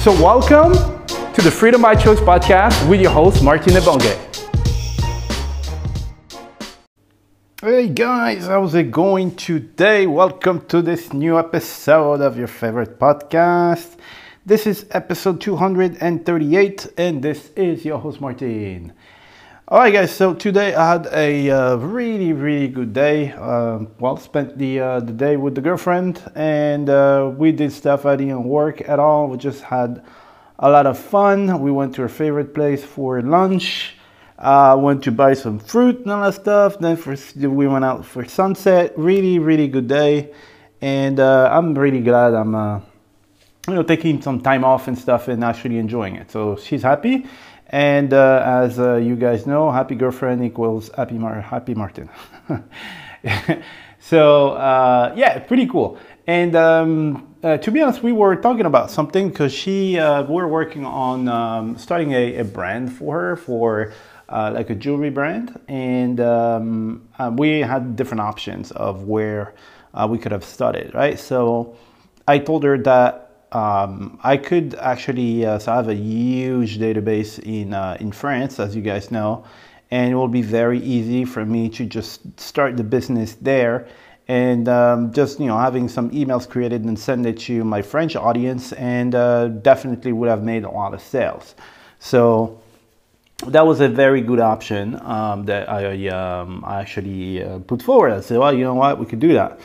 So welcome to the Freedom by Choice podcast with your host, Martin Ebonge. Hey guys, how's it going today? Welcome to this new episode of your favorite podcast. This is episode 238, and this is your host Martin. All right, guys. So today I had a uh, really, really good day. Uh, well, spent the uh, the day with the girlfriend, and uh, we did stuff I didn't work at all. We just had a lot of fun. We went to our favorite place for lunch uh, went to buy some fruit and all that stuff. Then for, we went out for sunset. Really, really good day, and uh, I'm really glad I'm, you know, taking some time off and stuff and actually enjoying it. So she's happy, and uh, as uh, you guys know, happy girlfriend equals happy Mar- happy Martin. so uh, yeah, pretty cool. And um, to be honest, we were talking about something because she we're working on um, starting a, a brand for her for uh, like a jewelry brand, and um, uh, we had different options of where uh, we could have started, right? So I told her that um, I could actually, uh, so I have a huge database in uh, in France, as you guys know, and it will be very easy for me to just start the business there and um, just you know having some emails created and send it to my French audience, and uh, definitely would have made a lot of sales. So that was a very good option um, that I, um, I actually uh, put forward. I said, well, you know what, we could do that.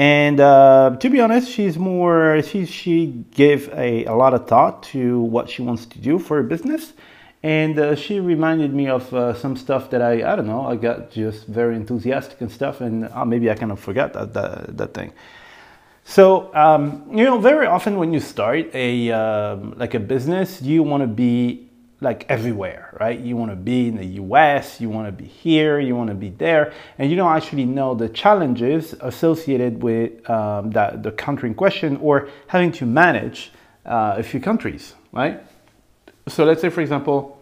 And uh, to be honest, she's more, she, she gave a, a lot of thought to what she wants to do for her business. And uh, she reminded me of uh, some stuff that I, I don't know, I got just very enthusiastic and stuff. And uh, maybe I kind of forgot that, that, that thing. So, um, you know, very often when you start a, um, like a business, you want to be like everywhere, right? You want to be in the US, you want to be here, you want to be there, and you don't actually know the challenges associated with um, that, the country in question or having to manage uh, a few countries, right? So let's say, for example,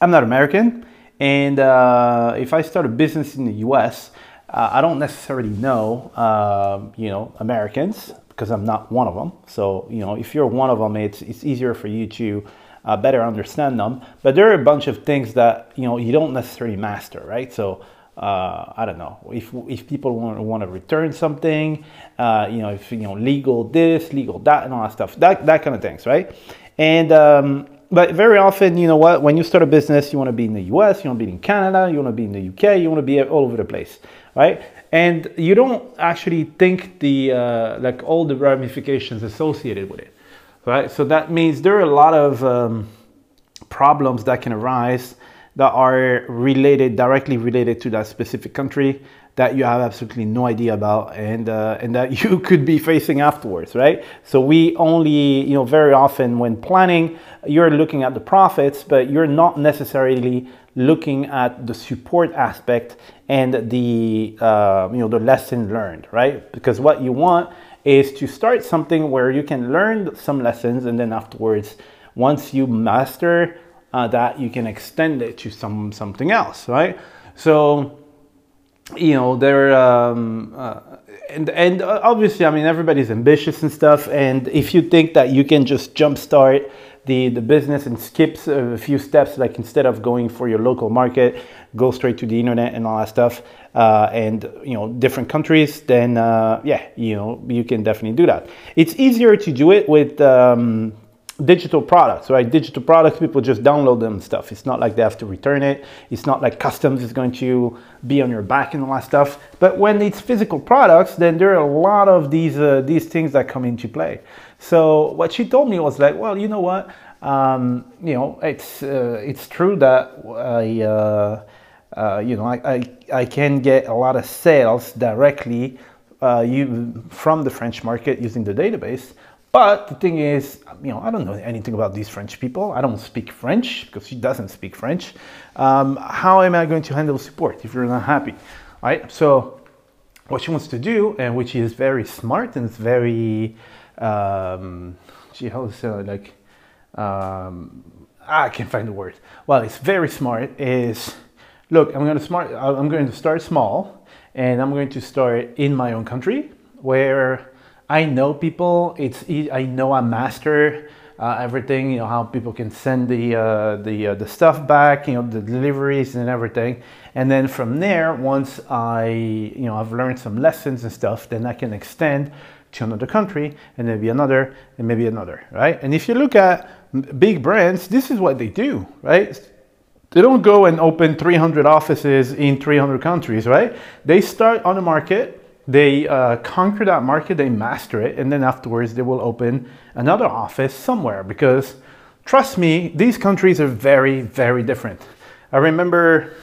I'm not American, and uh, if I start a business in the US, uh, I don't necessarily know, um, you know, Americans because I'm not one of them. So, you know, if you're one of them, it's, it's easier for you to uh, better understand them. But there are a bunch of things that you know you don't necessarily master, right? So uh, I don't know if if people want, want to return something, uh, you know, if you know legal this, legal that, and all that stuff, that that kind of things, right? And um, but very often, you know what, when you start a business, you want to be in the US, you want to be in Canada, you want to be in the UK, you want to be all over the place, right? And you don't actually think the uh, like all the ramifications associated with it right? So that means there are a lot of um, problems that can arise that are related, directly related to that specific country that you have absolutely no idea about and, uh, and that you could be facing afterwards, right? So we only, you know, very often when planning, you're looking at the profits, but you're not necessarily looking at the support aspect and the, uh, you know, the lesson learned, right? Because what you want is to start something where you can learn some lessons and then afterwards, once you master uh, that, you can extend it to some something else, right? So, you know, there, um, uh, and and obviously, I mean, everybody's ambitious and stuff. And if you think that you can just jumpstart the, the business and skips a few steps, like instead of going for your local market, go straight to the internet and all that stuff, uh, and you know different countries, then uh, yeah, you know you can definitely do that. It's easier to do it with um, digital products, right? Digital products, people just download them stuff. It's not like they have to return it. It's not like customs is going to be on your back and all that stuff. But when it's physical products, then there are a lot of these uh, these things that come into play. So what she told me was like, well, you know what? Um, you know, it's uh, it's true that I. Uh, uh, you know, I, I, I, can get a lot of sales directly uh, you, from the French market using the database. But the thing is, you know, I don't know anything about these French people. I don't speak French because she doesn't speak French. Um, how am I going to handle support if you're not happy, right? So what she wants to do, and which is very smart and it's very, um, she how to say like, um, I can't find the word. Well, it's very smart. Is look, I'm going to smart. I'm going to start small, and I'm going to start in my own country where I know people. It's I know I master uh, everything. You know how people can send the uh, the uh, the stuff back. You know the deliveries and everything. And then from there, once I you know I've learned some lessons and stuff, then I can extend to another country and maybe another and maybe another. Right. And if you look at big brands, this is what they do. Right. They don't go and open 300 offices in 300 countries, right? They start on a market they uh, conquer that market, they master it, and then afterwards they will open another office somewhere because trust me, these countries are very, very different. I remember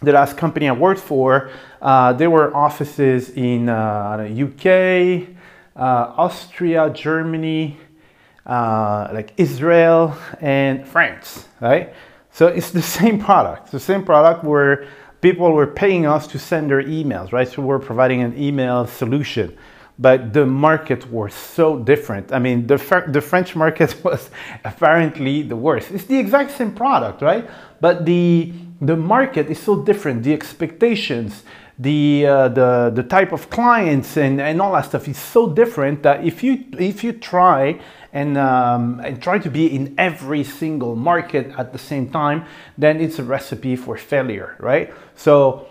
the last company I worked for, uh, there were offices in uh, UK, uh, Austria, Germany, uh, like Israel, and France, right? So it's the same product. It's the same product where people were paying us to send their emails, right? So we're providing an email solution. But the market was so different. I mean, the, the French market was apparently the worst. It's the exact same product, right? But the, the market is so different. The expectations, the, uh, the, the type of clients and, and all that stuff is so different that if you, if you try and, um, and try to be in every single market at the same time, then it's a recipe for failure, right? So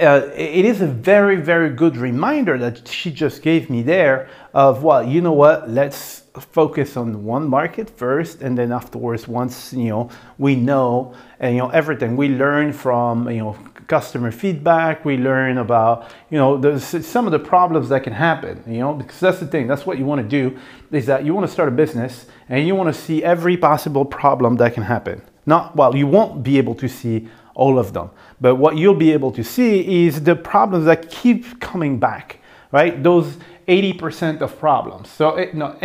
uh, it is a very, very good reminder that she just gave me there of, well, you know what, let's focus on one market first and then afterwards once you know we know and you know everything we learn from you know customer feedback. We learn about you know some of the problems that can happen you know because that's the thing. That's what you want to do is that you want to start a business and you want to see every possible problem that can happen. Not well you won't be able to see all of them but what you'll be able to see is the problems that keep coming back right? Those 80% of problems. So it, no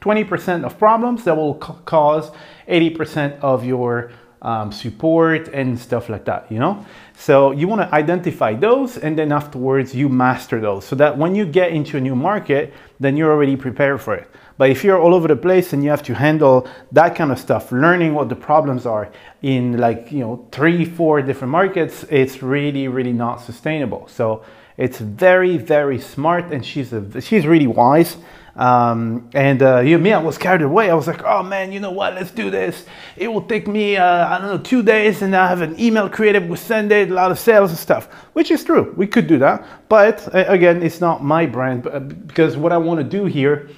20% of problems that will cause 80% of your um, support and stuff like that, you know? So you wanna identify those and then afterwards you master those so that when you get into a new market, then you're already prepared for it. But if you're all over the place and you have to handle that kind of stuff, learning what the problems are in like, you know, three, four different markets, it's really, really not sustainable. So it's very, very smart and she's, a, she's really wise. Um, and uh, you know, me, I was carried away. I was like, oh man, you know what? Let's do this. It will take me, uh, I don't know, two days, and I have an email creative. We send it, a lot of sales and stuff, which is true. We could do that, but again, it's not my brand uh, because what I want to do here,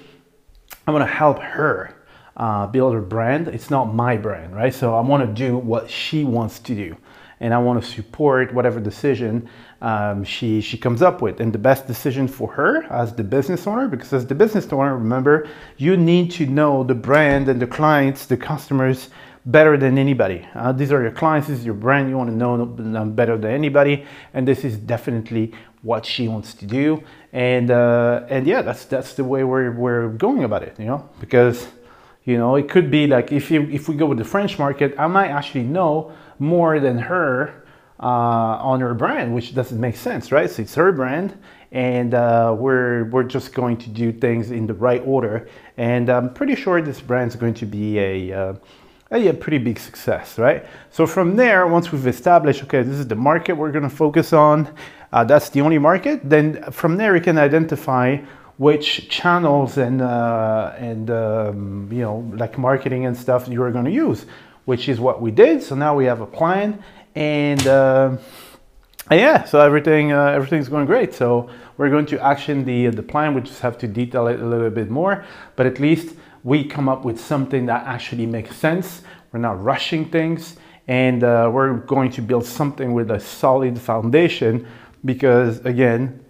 I want to help her uh, build her brand. It's not my brand, right? So I want to do what she wants to do and I want to support whatever decision um, she, she comes up with. And the best decision for her as the business owner, because as the business owner, remember, you need to know the brand and the clients, the customers better than anybody. Uh, these are your clients, this is your brand, you want to know them better than anybody. And this is definitely what she wants to do. And, uh, and yeah, that's, that's the way we're, we're going about it, you know, because you know, it could be like if you if we go with the French market, I might actually know more than her uh, on her brand, which doesn't make sense, right? So it's her brand, and uh, we're we're just going to do things in the right order. And I'm pretty sure this brand's going to be a uh, a, pretty big success, right? So from there, once we've established, okay, this is the market we're going to focus on. Uh, that's the only market. Then from there, we can identify which channels and uh, and um, you know like marketing and stuff you are going to use, which is what we did. So now we have a plan, and, uh, yeah, so everything uh, everything's going great. So we're going to action the the plan. We just have to detail it a little bit more, but at least we come up with something that actually makes sense. We're not rushing things, and uh, we're going to build something with a solid foundation because again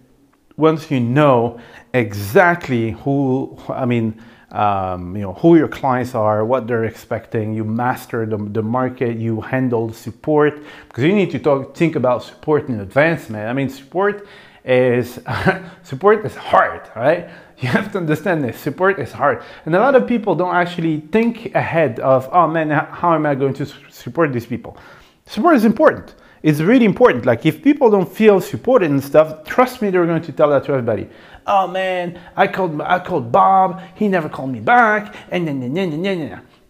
once you know exactly who, I mean, um, you know, who your clients are, what they're expecting, you master the, the market, you handle support, because you need to talk, think about support in advance, man. I mean, support is, support is hard, right? You have to understand this, support is hard. And a lot of people don't actually think ahead of, oh man, how am I going to support these people? Support is important it's really important. Like if people don't feel supported and stuff, trust me, they're going to tell that to everybody. Oh man, I called I called Bob, he never called me back, and then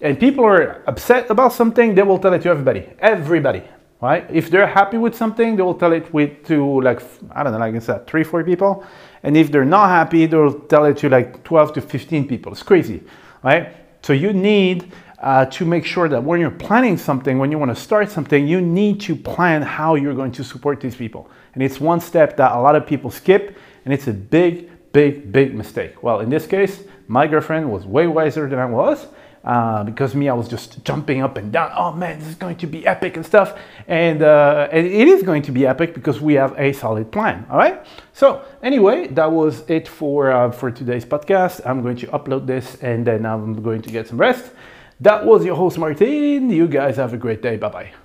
and people are upset about something, they will tell it to everybody. Everybody. Right? If they're happy with something, they will tell it with to like I don't know, like I said, three, four people. And if they're not happy, they'll tell it to like 12 to 15 people. It's crazy, right? So you need uh, to make sure that when you're planning something, when you want to start something, you need to plan how you're going to support these people. And it's one step that a lot of people skip, and it's a big, big, big mistake. Well, in this case, my girlfriend was way wiser than I was. Uh, because me, I was just jumping up and down. Oh man, this is going to be epic and stuff. And, uh, and it is going to be epic because we have a solid plan. All right. So anyway, that was it for uh, for today's podcast. I'm going to upload this and then I'm going to get some rest. That was your host, Martin. You guys have a great day. Bye bye.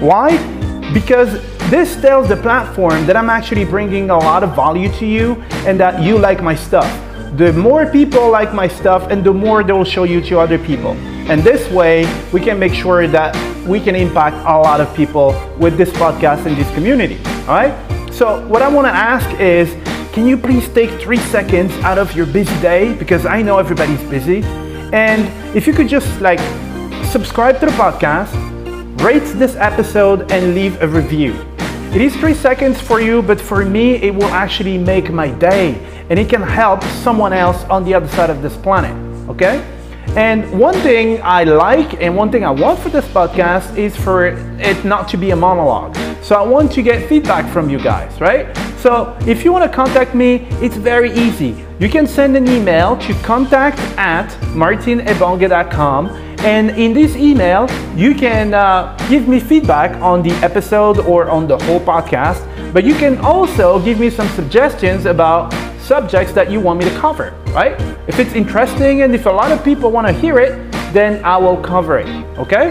Why? Because this tells the platform that I'm actually bringing a lot of value to you and that you like my stuff. The more people like my stuff and the more they will show you to other people. And this way, we can make sure that we can impact a lot of people with this podcast and this community. All right? So, what I want to ask is can you please take three seconds out of your busy day? Because I know everybody's busy. And if you could just like subscribe to the podcast, rate this episode, and leave a review. It is three seconds for you, but for me, it will actually make my day and it can help someone else on the other side of this planet. Okay? And one thing I like and one thing I want for this podcast is for it not to be a monologue. So I want to get feedback from you guys, right? So if you want to contact me, it's very easy. You can send an email to contact at martinebonge.com and in this email, you can uh, give me feedback on the episode or on the whole podcast, but you can also give me some suggestions about subjects that you want me to cover, right? If it's interesting and if a lot of people want to hear it, then I will cover it, okay?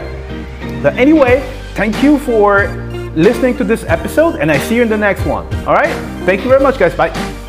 But anyway, thank you for listening to this episode and I see you in the next one, all right? Thank you very much, guys. Bye.